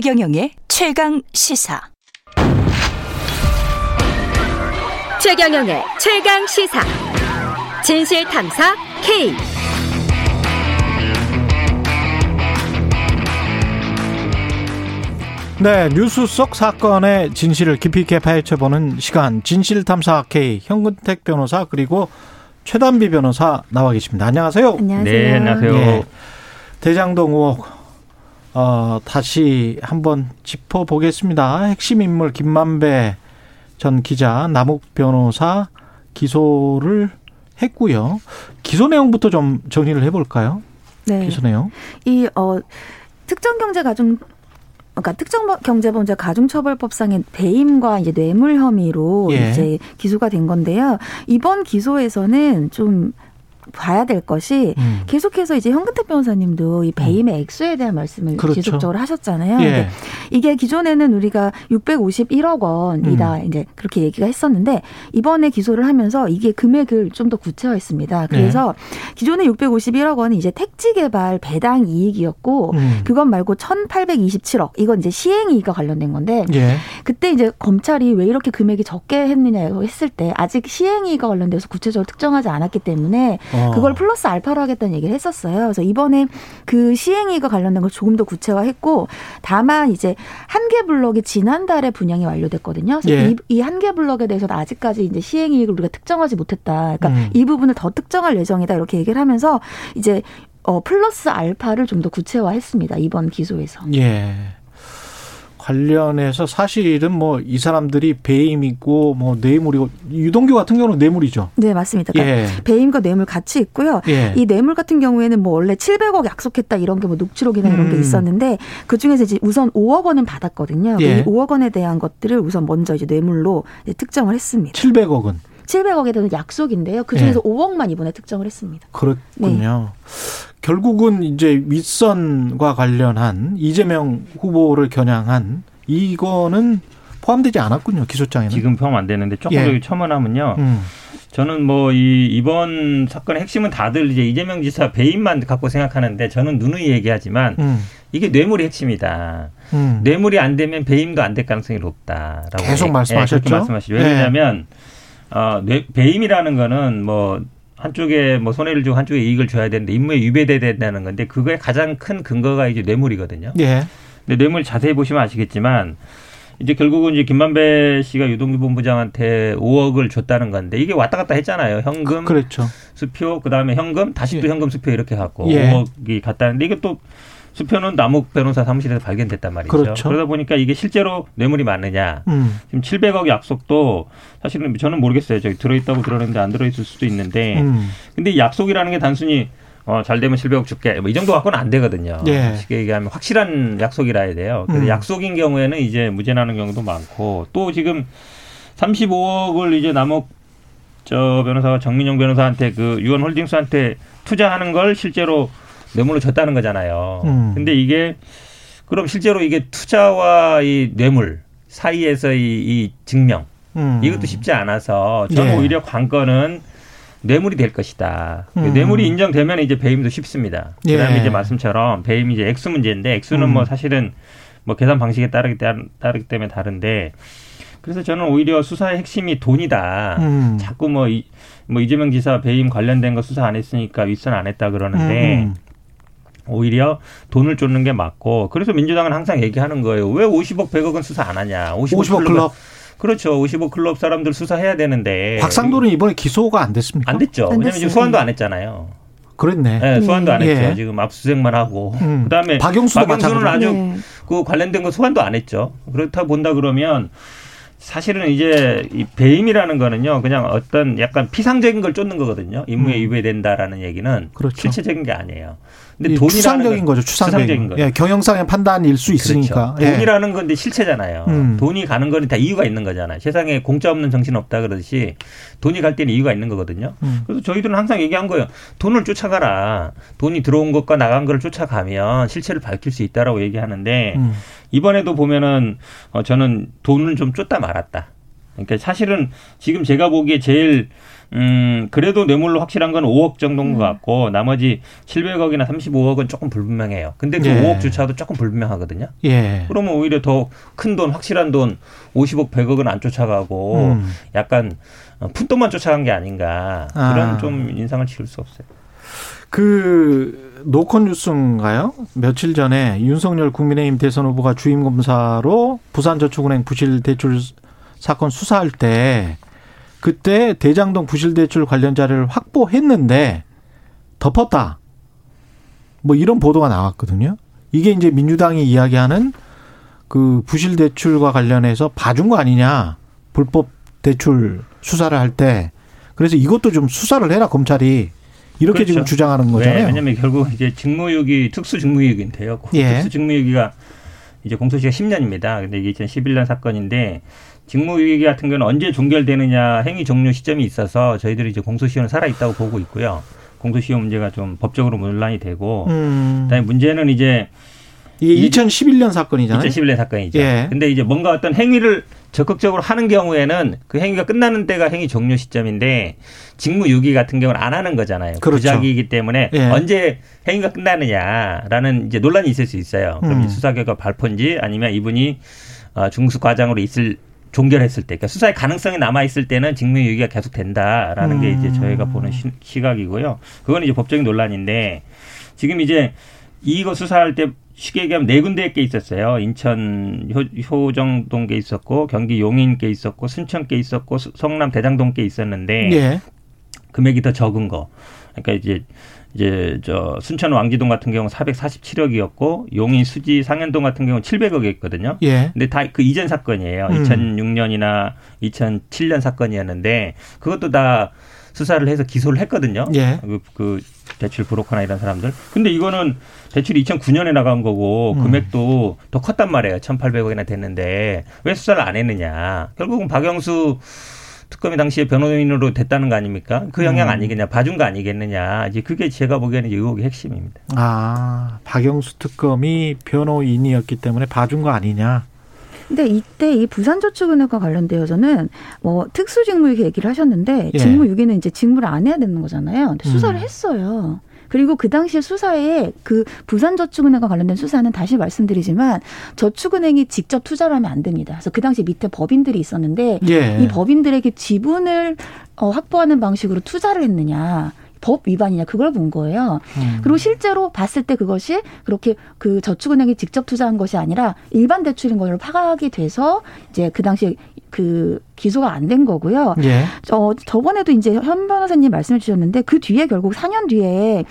최경영의 최강 시사. 최경영의 최강 시사. 진실 탐사 K. 네, 뉴스 속 사건의 진실을 깊이 있게 파헤쳐보는 시간 진실 탐사 K 현근택 변호사 그리고 최단비 변호사 나와 계십니다. 안녕하세요. 안녕하세요. 네, 안녕하세요. 네, 대장동 의혹 어, 다시 한번 짚어보겠습니다. 핵심 인물 김만배 전 기자, 남욱 변호사 기소를 했고요. 기소 내용부터 좀 정리를 해볼까요? 네. 기소 내용. 이 어, 특정 경제 가중 그러니까 특정 경제범죄 가중처벌법상의 배임과 이제 뇌물 혐의로 예. 이제 기소가 된 건데요. 이번 기소에서는 좀 봐야 될 것이 음. 계속해서 이제 현근택 변호사님도 이 배임의 음. 액수에 대한 말씀을 그렇죠. 지속적으로 하셨잖아요. 예. 이게 기존에는 우리가 651억 원이다 음. 이제 그렇게 얘기가 했었는데 이번에 기소를 하면서 이게 금액을 좀 더 구체화했습니다. 그래서 네. 기존에 651억 원은 이제 택지 개발 배당 이익이었고 음. 그것 말고 1,827억 이건 이제 시행 이익과 관련된 건데 예. 그때 이제 검찰이 왜 이렇게 금액이 적게 했느냐고 했을 때 아직 시행 이익과 관련돼서 구체적으로 특정하지 않았기 때문에 어. 그걸 플러스 알파로 하겠다는 얘기를 했었어요. 그래서 이번에 그 시행위가 관련된 걸 조금 더 구체화했고 다만 이제 한 개 블럭이 지난달에 분양이 완료됐거든요. 그래서 예. 이한 개 블럭에 대해서는 아직까지 이제 시행이익을 우리가 특정하지 못했다. 그러니까 음. 이 부분을 더 특정할 예정이다 이렇게 얘기를 하면서 이제 어 플러스 알파를 좀 더 구체화했습니다. 이번 기소에서. 예. 관련해서 사실은 뭐 이 사람들이 배임이고 뭐 뇌물이고 유동규 같은 경우는 뇌물이죠. 네 맞습니다. 그러니까 예. 배임과 뇌물 같이 있고요. 예. 이 뇌물 같은 경우에는 뭐 원래 700억 약속했다 이런 게 뭐 녹취록이나 이런 게 음. 있었는데 그 중에서 이제 우선 5억 원은 받았거든요. 예. 이 5억 원에 대한 것들을 우선 먼저 이제 뇌물로 특정을 했습니다. 700억은 700억에 대한 약속인데요. 그 중에서 예. 5억만 이번에 특정을 했습니다. 그렇군요. 네. 결국은 이제 윗선과 관련한 이재명 후보를 겨냥한 이거는 포함되지 않았군요 기소장에는 지금 포함 안 되는데 조금 예. 더 첨언하면요. 음. 저는 뭐 이 이번 사건의 핵심은 다들 이제 이재명 지사 배임만 갖고 생각하는데 저는 누누이 얘기하지만 음. 이게 뇌물이 핵심이다. 음. 뇌물이 안 되면 배임도 안 될 가능성이 높다라고 계속 말씀하셨죠. 예, 말씀하시죠. 왜냐하면 예. 어, 뇌, 배임이라는 거는 뭐 한쪽에 뭐 손해를 주고 한쪽에 이익을 줘야 되는데 임무에 위배돼야 된다는 건데 그거의 가장 큰 근거가 이제 뇌물이거든요. 예. 근데 뇌물 자세히 보시면 아시겠지만 이제 결국은 이제 김만배 씨가 유동규 본부장한테 5억을 줬다는 건데 이게 왔다 갔다 했잖아요. 현금, 그렇죠. 수표, 그 다음에 현금, 다시 또 예. 현금 수표 이렇게 갖고 예. 5억이 갔다는데 이게 또 수표는 남욱 변호사 사무실에서 발견됐단 말이죠. 그렇죠. 그러다 보니까 이게 실제로 뇌물이 맞느냐. 음. 지금 700억 약속도 사실은 저는 모르겠어요. 저기 들어있다고 들었는데 안 들어있을 수도 있는데. 음. 근데 약속이라는 게 단순히 어, 잘 되면 700억 줄게. 뭐 이 정도 갖고는 안 되거든요. 예. 쉽게 얘기하면 확실한 약속이라 해야 돼요. 그래서 음. 약속인 경우에는 이제 무죄 나는 경우도 많고 또 지금 35억을 이제 남욱 저 변호사가 정민용 변호사한테 그 유언 홀딩스한테 투자하는 걸 실제로 뇌물로 줬다는 거잖아요. 음. 근데 이게 그럼 실제로 이게 투자와 이 뇌물 사이에서 이, 이 증명 음. 이것도 쉽지 않아서 저는 네. 오히려 관건은 뇌물이 될 것이다. 음. 뇌물이 인정되면 이제 배임도 쉽습니다. 예. 그다음에 이제 말씀처럼 배임이 이제 액수 문제인데 액수는 음. 뭐 사실은 뭐 계산 방식에 따르기, 따르기 때문에 다른데 그래서 저는 오히려 수사의 핵심이 돈이다. 음. 자꾸 뭐, 이, 뭐 이재명 지사 배임 관련된 거 수사 안 했으니까 윗선 안 했다 그러는데 음. 오히려 돈을 쫓는 게 맞고 그래서 민주당은 항상 얘기하는 거예요. 왜 50억 100억은 수사 안 하냐. 50억, 50억 클럽. 그렇죠. 55 클럽 사람들 수사해야 되는데. 박상도는 이번에 기소가 안 됐습니까? 안 됐죠. 안 왜냐면 지금 소환도 안 했잖아요. 그랬네. 네, 소환도 안 했죠. 예. 지금 압수수색만 하고. 음. 그다음에 박영수도 박영수는 아주 네. 그 관련된 거 소환도 안 했죠. 그렇다 본다 그러면 사실은 이제 이 배임이라는 거는요, 그냥 어떤 약간 피상적인 걸 쫓는 거거든요. 임무에 음. 위배된다라는 얘기는 그렇죠. 실체적인 게 아니에요. 근데 돈이 추상적인 거죠. 추상적인, 거. 예, 경영상의 판단일 수 그렇죠. 있으니까. 그렇죠. 돈이라는 건데 실체잖아요. 음. 돈이 가는 거는 다 이유가 있는 거잖아요. 세상에 공짜 없는 정신 없다 그러듯이 돈이 갈 때는 이유가 있는 거거든요. 음. 그래서 저희들은 항상 얘기한 거예요. 돈을 쫓아가라. 돈이 들어온 것과 나간 거를 쫓아가면 실체를 밝힐 수 있다라고 얘기하는데 음. 이번에도 보면은 어 저는 돈을 좀 쫓다 말았다. 그러니까 사실은 지금 제가 보기에 제일 음, 그래도 뇌물로 확실한 건 5억 정도인 것 음. 같고 나머지 700억이나 35억은 조금 불분명해요. 근데 그 예. 5억조차도 조금 불분명하거든요. 예. 그러면 오히려 더 큰 돈, 확실한 돈 50억, 100억은 안 쫓아가고 음. 약간 푼돈만 쫓아간 게 아닌가 그런 아. 좀 인상을 지울 수 없어요. 그 노컷 뉴스인가요? 며칠 전에 윤석열 국민의힘 대선 후보가 주임 검사로 부산저축은행 부실 대출 사건 수사할 때 그때 대장동 부실 대출 관련 자료를 확보했는데 덮었다. 뭐 이런 보도가 나왔거든요. 이게 이제 민주당이 이야기하는 그 부실 대출과 관련해서 봐준 거 아니냐. 불법 대출 수사를 할 때. 그래서 이것도 좀 수사를 해라 검찰이. 이렇게 그렇죠. 지금 주장하는 거잖아요. 네, 왜냐하면 결국 이제 직무유기 특수 직무유기인데요. 예. 특수 직무유기가 이제 공소시가 10년입니다. 근데 이게 2011년 사건인데 직무유기 같은 경우는 언제 종결되느냐 행위 종료 시점이 있어서 저희들이 이제 공소시효는 살아 있다고 보고 있고요. 공소시효 문제가 좀 법적으로 논란이 되고 음. 그다음에 문제는 이제 이게 2011년 사건이잖아요. 2011년 사건이죠. 예. 근데 이제 뭔가 어떤 행위를 적극적으로 하는 경우에는 그 행위가 끝나는 때가 행위 종료 시점인데 직무 유기 같은 경우는 안 하는 거잖아요. 그렇죠. 부작이기 때문에 예. 언제 행위가 끝나느냐라는 이제 논란이 있을 수 있어요. 그럼 음. 수사 결과 발표인지 아니면 이분이 어, 중수 과장으로 있을 종결했을 때, 그러니까 수사의 가능성이 남아 있을 때는 직무유기가 계속 된다라는 음. 게 이제 저희가 보는 시, 시각이고요. 그건 이제 법적인 논란인데 지금 이제 이거 수사할 때 쉽게 얘기하면 네 군데에 게 있었어요. 인천 효, 정동께 있었고 경기 용인께 있었고 순천께 있었고 성남 대장동께 있었는데 예. 금액이 더 적은 거. 그러니까 이제 이제 저 순천 왕지동 같은 경우 447억이었고 용인 수지 상현동 같은 경우 700억이었거든요. 예. 근데 다 그 이전 사건이에요. 음. 2006년이나 2007년 사건이었는데 그것도 다 수사를 해서 기소를 했거든요. 예. 그, 그 대출 브로커나 이런 사람들. 근데 이거는 대출이 2009년에 나간 거고 음. 금액도 음. 더 컸단 말이에요. 1,800억이나 됐는데 왜 수사를 안 했느냐. 결국은 박영수 특검이 당시에 변호인으로 됐다는 거 아닙니까? 그 영향 음. 아니겠냐, 봐준 거 아니겠느냐. 이제 그게 제가 보기에는 의혹의 핵심입니다. 아, 박영수 특검이 변호인이었기 때문에 봐준 거 아니냐. 근데 이때 이 부산저축은행과 관련되어서는 뭐 특수직무 얘기를 하셨는데 예. 직무 유기는 이제 직무를 안 해야 되는 거잖아요. 근데 수사를 음. 했어요. 그리고 그 당시에 수사에 그 부산저축은행과 관련된 수사는 다시 말씀드리지만 저축은행이 직접 투자를 하면 안 됩니다. 그래서 그 당시 밑에 법인들이 있었는데 예. 이 법인들에게 지분을 어, 확보하는 방식으로 투자를 했느냐. 법 위반이냐 그걸 본 거예요. 음. 그리고 실제로 봤을 때 그것이 그렇게 그 저축은행이 직접 투자한 것이 아니라 일반 대출인 걸로 파악이 돼서 이제 그 당시에 그 기소가 안 된 거고요. 예. 저 저번에도 이제 현 변호사님 말씀해 주셨는데 그 뒤에 결국 4년 뒤에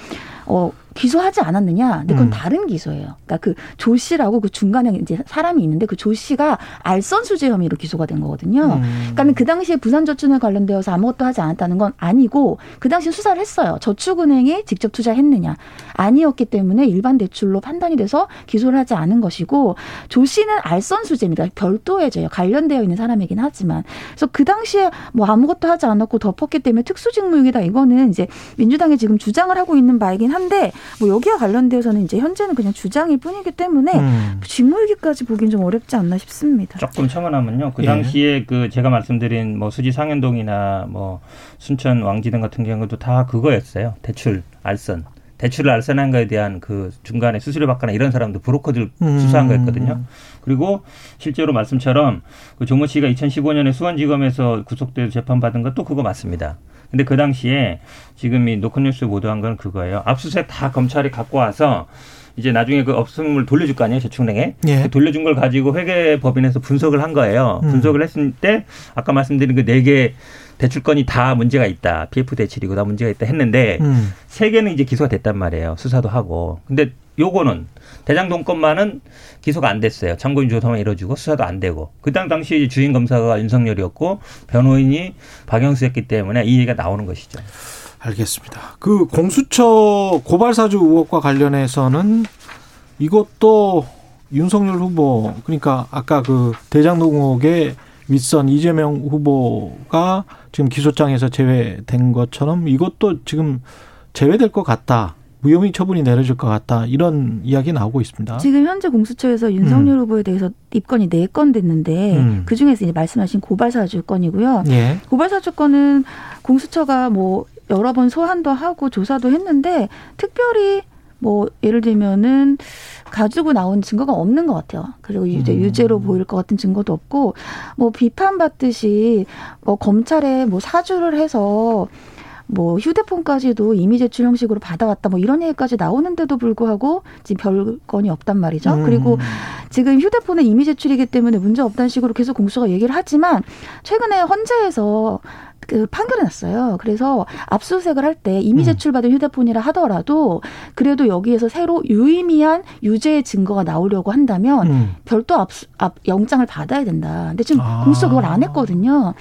어 기소하지 않았느냐? 근데 그건 음. 다른 기소예요. 그러니까 그 조 씨라고 그 중간에 이제 사람이 있는데 그 조 씨가 알선 수재 혐의로 기소가 된 거거든요. 음. 그러니까 그 당시에 부산 저축은행 관련되어서 아무것도 하지 않았다는 건 아니고 그 당시 수사를 했어요. 저축은행이 직접 투자했느냐? 아니었기 때문에 일반 대출로 판단이 돼서 기소를 하지 않은 것이고 조 씨는 알선 수재입니다. 별도의 죄요. 관련되어 있는 사람이긴 하지만 그래서 그 당시에 뭐 아무것도 하지 않았고 덮었기 때문에 특수직무유기다 이거는 이제 민주당이 지금 주장을 하고 있는 바이긴 한데 뭐 여기와 관련되어서는 이제 현재는 그냥 주장일 뿐이기 때문에 음. 직무유기까지 보기는 좀 어렵지 않나 싶습니다. 조금 첨언하면요. 그 예. 당시에 예. 그 제가 말씀드린 뭐 수지 상현동이나 뭐 순천 왕지등 같은 경우도 다 그거였어요. 대출 알선. 대출을 알선한 거에 대한 그 중간에 수수료 받거나 이런 사람도 브로커들 음. 수사한 거였거든요. 그리고 실제로 말씀처럼 그 조모 씨가 2015년에 수원지검에서 구속돼서 재판받은 것도 그거 맞습니다. 근데 그 당시에 지금 이 노컷뉴스 보도한 건 그거예요. 압수수색 다 검찰이 갖고 와서 이제 나중에 그 업소물 돌려줄 거 아니에요 저축은행에 예. 그 돌려준 걸 가지고 회계법인에서 분석을 한 거예요. 음. 분석을 했을 때 아까 말씀드린 그 네 개 대출건이 다 문제가 있다. PF 대출이고 다 문제가 있다 했는데 음. 세 개는 이제 기소가 됐단 말이에요. 수사도 하고. 근데 요거는 대장동 건만은 기소가 안 됐어요. 참고인 조사만 이뤄지고 수사도 안 되고. 그당 당시 주인 검사가 윤석열이었고 변호인이 박영수였기 때문에 이 얘기가 나오는 것이죠. 알겠습니다. 그 공수처 고발 사주 의혹과 관련해서는 이것도 윤석열 후보 그러니까 아까 그 대장동 의혹의 윗선 이재명 후보가 지금 기소장에서 제외된 것처럼 이것도 지금 제외될 것 같다. 무혐의 처분이 내려질 것 같다 이런 이야기 나오고 있습니다. 지금 현재 공수처에서 윤석열 음. 후보에 대해서 입건이 네 건 됐는데 음. 그 중에서 이제 말씀하신 고발사주 건이고요. 예. 고발사주 건은 공수처가 뭐 여러 번 소환도 하고 조사도 했는데 특별히 뭐 예를 들면은 가지고 나온 증거가 없는 것 같아요. 그리고 유죄 음. 유죄로 보일 것 같은 증거도 없고 뭐 비판받듯이 뭐 검찰에 뭐 사주를 해서 뭐 휴대폰까지도 이미 제출 형식으로 받아왔다 뭐 이런 얘기까지 나오는데도 불구하고 지금 별 건이 없단 말이죠. 음. 그리고 지금 휴대폰은 이미 제출이기 때문에 문제 없다는 식으로 계속 공수처가 얘기를 하지만 최근에 헌재에서 그 판결이 났어요. 그래서 압수수색을 할 때 이미 음. 제출받은 휴대폰이라 하더라도 그래도 여기에서 새로 유의미한 유죄의 증거가 나오려고 한다면 음. 별도 압수, 압, 영장을 받아야 된다. 근데 지금 아. 공수처 그걸 안 했거든요.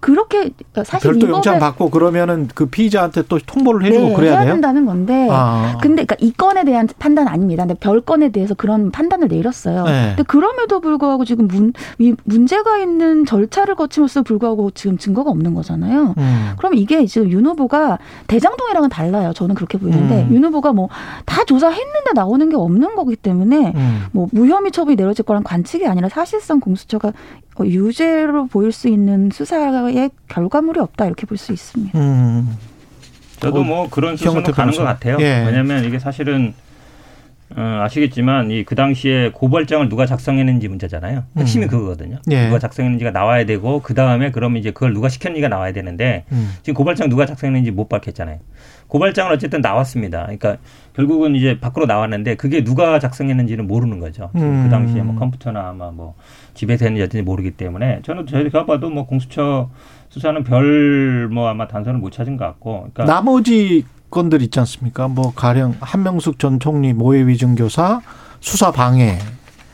그렇게 사실 별도 영장 받고 그러면은 그 피의자한테 또 통보를 해주고 네, 그래야 해야 돼요? 된다는 건데 아. 근데 그러니까 이 건에 대한 판단 아닙니다. 근데 별 건에 대해서 그런 판단을 내렸어요. 네. 근데 그럼에도 불구하고 지금 문, 문제가 있는 절차를 거침으로써 불구하고 지금 증거가 없는 거잖아요. 음. 그럼 이게 지금 윤 후보가 대장동이랑은 달라요. 저는 그렇게 보이는데 음. 윤 후보가 뭐 다 조사했는데 나오는 게 없는 거기 때문에 음. 뭐 무혐의 처분이 내려질 거란 관측이 아니라 사실상 공수처가 어, 유죄로 보일 수 있는 수사의 결과물이 없다 이렇게 볼 수 있습니다. 음. 저도 뭐 그런 수순으로 가는 것 같아요. 예. 왜냐하면 이게 사실은 어, 아시겠지만 이 그 당시에 고발장을 누가 작성했는지 문제잖아요. 핵심이 음. 그거거든요. 예. 누가 작성했는지가 나와야 되고 그 다음에 그러면 이제 그걸 누가 시켰는지가 나와야 되는데 음. 지금 고발장 누가 작성했는지 못 밝혔잖아요. 고발장은 어쨌든 나왔습니다. 그러니까 결국은 이제 밖으로 나왔는데 그게 누가 작성했는지는 모르는 거죠. 음. 그 당시에 뭐 컴퓨터나 아마 뭐 집에서 했는지 어쩐지 모르기 때문에 저는 제가 봐도 뭐 공수처 수사는 별 뭐 아마 단서를 못 찾은 것 같고. 그러니까 나머지 건들 있지 않습니까? 뭐 가령 한명숙 전 총리 모해 위증 교사 수사 방해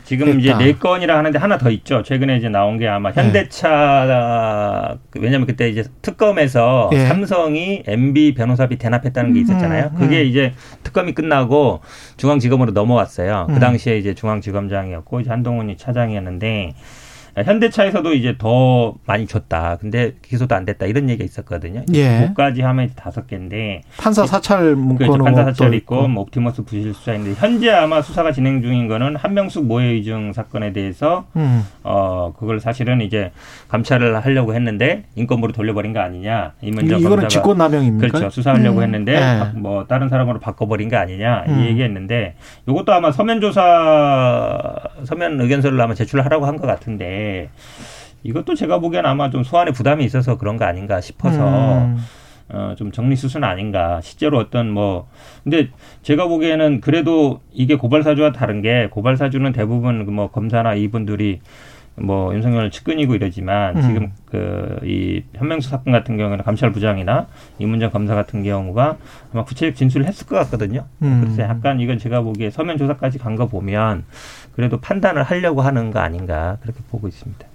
지금 했다. 이제 네 건이라 하는데 하나 더 있죠. 최근에 이제 나온 게 아마 네. 현대차 네. 왜냐하면 그때 이제 특검에서 네. 삼성이 MB 변호사비 대납했다는 게 있었잖아요. 음, 그게 음. 이제 특검이 끝나고 중앙지검으로 넘어왔어요. 그 음. 당시에 이제 중앙지검장이었고 이제 한동훈이 차장이었는데 현대차에서도 이제 더 많이 줬다. 근데 기소도 안 됐다. 이런 얘기가 있었거든요. 예. 5까지 하면 다섯 개인데 판사 사찰 문건 그렇죠. 판사 사찰 있고 뭐 옵티머스 부실 수사인데 현재 아마 수사가 진행 중인 거는 한명숙 모해 위증 사건에 대해서 음. 어 그걸 사실은 이제 감찰을 하려고 했는데 인권부로 돌려버린 거 아니냐. 이문정 이거는 직권남용입니까? 그렇죠. 수사하려고 음. 했는데 네. 뭐 다른 사람으로 바꿔버린 거 아니냐 음. 이 얘기했는데 이것도 아마 서면 조사 서면 의견서를 아마 제출하라고 한 것 같은데. 이것도 제가 보기엔 아마 좀 소환에 부담이 있어서 그런 거 아닌가 싶어서 음. 어, 좀 정리 수순 아닌가. 실제로 어떤 뭐, 근데 제가 보기에는 그래도 이게 고발사주와 다른 게 고발사주는 대부분 뭐 검사나 이분들이 뭐 윤석열 측근이고 이러지만 음. 지금 그 이 현명수 사건 같은 경우는 감찰부장이나 이문정 검사 같은 경우가 아마 구체적 진술을 했을 것 같거든요. 음. 그래서 약간 이건 제가 보기에 서면 조사까지 간 거 보면 그래도 판단을 하려고 하는 거 아닌가 그렇게 보고 있습니다.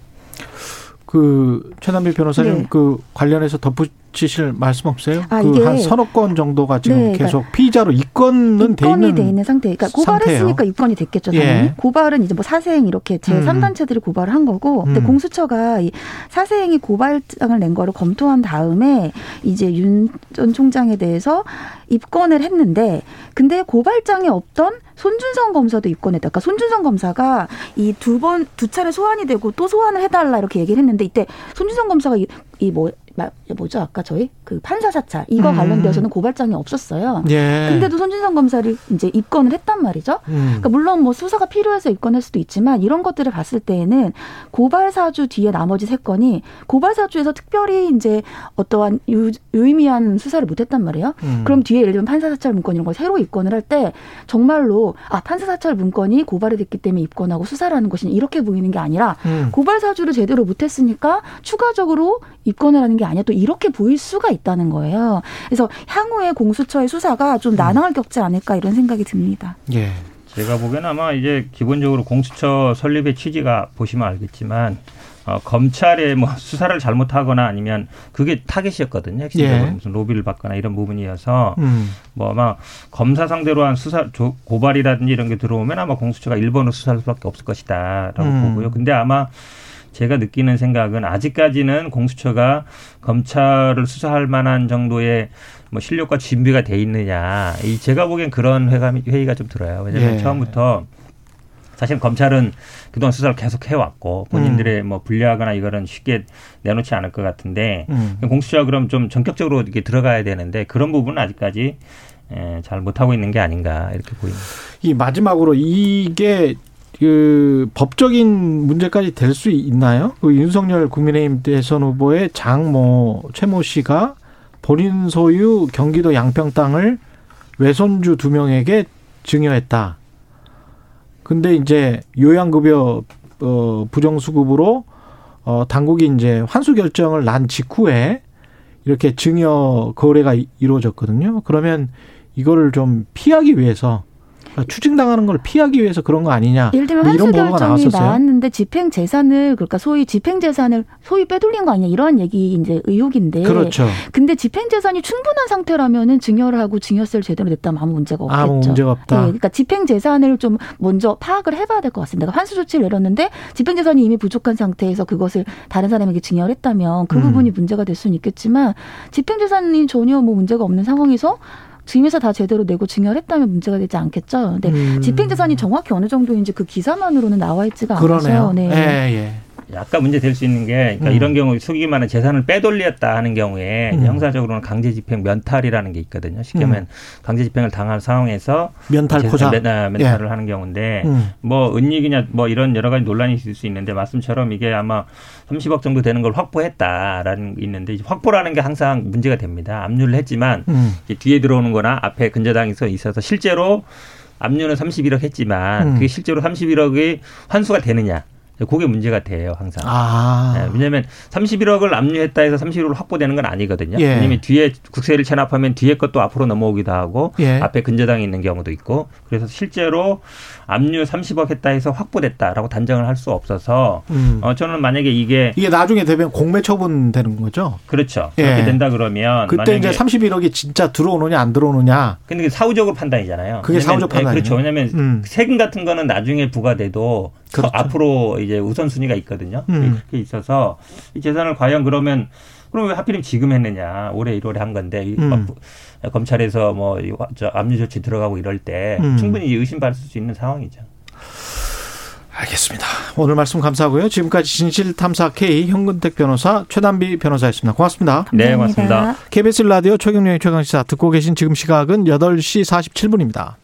그 최남비 변호사님 네. 그 관련해서 덧붙이실 말씀 없어요? 아, 그한 서너 건 정도가 지금 네, 그러니까 계속 피의자로 입건은 돼 있는 돼 있는 상태. 그러니까 고발했으니까 입건이 됐겠죠. 당연히. 예. 고발은 이제 뭐 사세행 이렇게 제 3단체들이 음. 고발을 한 거고, 근데 음. 공수처가 이 사세행이 고발장을 낸 거를 검토한 다음에 이제 윤 전 총장에 대해서 입건을 했는데, 근데 고발장에 없던 손준성 검사도 입건했다. 그러니까 손준성 검사가 이 두 번, 두 차례 소환이 되고 또 소환을 해달라 이렇게 얘기를 했는데 이때 손준성 검사가 이, 이 뭐, 뭐죠 아까 저희 그 판사 사찰 이거 음. 관련되어서는 고발장이 없었어요. 예. 근데도 손준성 검사를 이제 입건을 했단 말이죠. 음. 그러니까 물론 뭐 수사가 필요해서 입건할 수도 있지만 이런 것들을 봤을 때에는 고발 사주 뒤에 나머지 세 건이 고발 사주에서 특별히 이제 어떠한 유, 유의미한 수사를 못했단 말이에요. 음. 그럼 뒤에 예를 들면 판사 사찰 문건 이런 걸 새로 입건을 할 때 정말로 아 판사 사찰 문건이 고발이 됐기 때문에 입건하고 수사를 하는 것이 이렇게 보이는 게 아니라 음. 고발 사주를 제대로 못했으니까 추가적으로 입건을 하는 게 아니야 또 이렇게 보일 수가 있다는 거예요. 그래서 향후에 공수처의 수사가 좀 난항을 겪지 않을까 이런 생각이 듭니다. 예. 제가 보기에는 아마 이제 기본적으로 공수처 설립의 취지가 보시면 알겠지만 어, 검찰의 뭐 수사를 잘못하거나 아니면 그게 타겟이었거든요. 핵심적으로 예. 무슨 로비를 받거나 이런 부분이어서 음. 뭐 아마 검사 상대로 한 수사 고발이라든지 이런 게 들어오면 아마 공수처가 일본으로 수사할 수밖에 없을 것이다라고 음. 보고요. 근데 아마 제가 느끼는 생각은 아직까지는 공수처가 검찰을 수사할 만한 정도의 뭐 실력과 준비가 돼 있느냐. 이 제가 보기엔 그런 회감이, 회의가 좀 들어요. 왜냐하면 예. 처음부터 사실 검찰은 그동안 수사를 계속 해왔고 본인들의 음. 뭐 불리하거나 이거는 쉽게 내놓지 않을 것 같은데 음. 공수처가 그럼 좀 전격적으로 이렇게 들어가야 되는데 그런 부분은 아직까지 예, 잘 못하고 있는 게 아닌가 이렇게 보입니다. 이 마지막으로 이게 그 법적인 문제까지 될 수 있나요? 그 윤석열 국민의힘 대선 후보의 장모 최모 씨가 본인 소유 경기도 양평 땅을 외손주 두 명에게 증여했다. 근데 이제 요양급여 어 부정수급으로 어 당국이 이제 환수 결정을 난 직후에 이렇게 증여 거래가 이루어졌거든요. 그러면 이거를 좀 피하기 위해서 그러니까 추징당하는 걸 피하기 위해서 그런 거 아니냐. 예를 들면 뭐 보도가 나왔었어요. 나왔는데 집행 재산을 그러니까 소위 집행 재산을 소위 빼돌린 거 아니냐 이런 얘기 이제 의혹인데. 그렇죠. 근데 집행 재산이 충분한 상태라면은 증여를 하고 증여세를 제대로 냈다면 아무 문제가 없겠죠. 아무 문제가 없다. 네, 그러니까 집행 재산을 좀 먼저 파악을 해봐야 될 것 같습니다. 그러니까 환수 조치를 내렸는데 집행 재산이 이미 부족한 상태에서 그것을 다른 사람에게 증여를 했다면 그 음. 부분이 문제가 될 수는 있겠지만 집행 재산이 전혀 뭐 문제가 없는 상황에서 증여세 다 제대로 내고 증여했다면 문제가 되지 않겠죠. 근데 음. 집행재산이 정확히 어느 정도인지 그 기사만으로는 나와 있지가 않아서. 네. 예, 예. 약간 문제 될 수 있는 게 그러니까 음. 이런 경우 속이기만은 재산을 빼돌렸다 하는 경우에 음. 형사적으로는 강제집행 면탈이라는 게 있거든요. 쉽게 하면 음. 강제집행을 당한 상황에서 면탈 포자 면, 아, 탈을 예. 하는 경우인데 음. 뭐 은닉이냐 뭐 이런 여러 가지 논란이 있을 수 있는데 말씀처럼 이게 아마 30억 정도 되는 걸 확보했다라는 게 있는데 확보라는 게 항상 문제가 됩니다. 압류를 했지만 음. 뒤에 들어오는 거나 앞에 근저당에서 있어서 실제로 압류는 31억 했지만 음. 그게 실제로 31억이 환수가 되느냐 그게 문제가 돼요, 항상. 아. 네, 왜냐하면 31억을 압류했다 해서 31억을 확보되는 건 아니거든요. 예. 왜냐하면 뒤에 국세를 체납하면 뒤에 것도 앞으로 넘어오기도 하고 예. 앞에 근저당이 있는 경우도 있고 그래서 실제로 압류 30억 했다 해서 확보됐다라고 단정을 할 수 없어서 음. 어, 저는 만약에 이게 이게 나중에 되면 공매 처분되는 거죠. 그렇죠. 예. 그렇게 된다 그러면 그때 이제 31억이 진짜 들어오느냐 안 들어오느냐. 근데 사후적으로 판단이잖아요. 그게 사후적 판단. 그렇죠. 왜냐하면 음. 세금 같은 거는 나중에 부과돼도 그렇죠. 앞으로 이제 우선순위가 있거든요. 음. 그게 있어서 이 재산을 과연 그러면 그럼 왜 하필이면 지금 했느냐. 올해 1월에 한 건데 음. 검찰에서 뭐저 압류 조치 들어가고 이럴 때 음. 충분히 의심받을 수 있는 상황이죠. 알겠습니다. 오늘 말씀 감사하고요. 지금까지 진실탐사 K 현근택 변호사 최단비 변호사였습니다. 고맙습니다. 네, 고맙습니다. KBS 라디오 최경영의 최강시사 듣고 계신 지금 시각은 8시 47분입니다.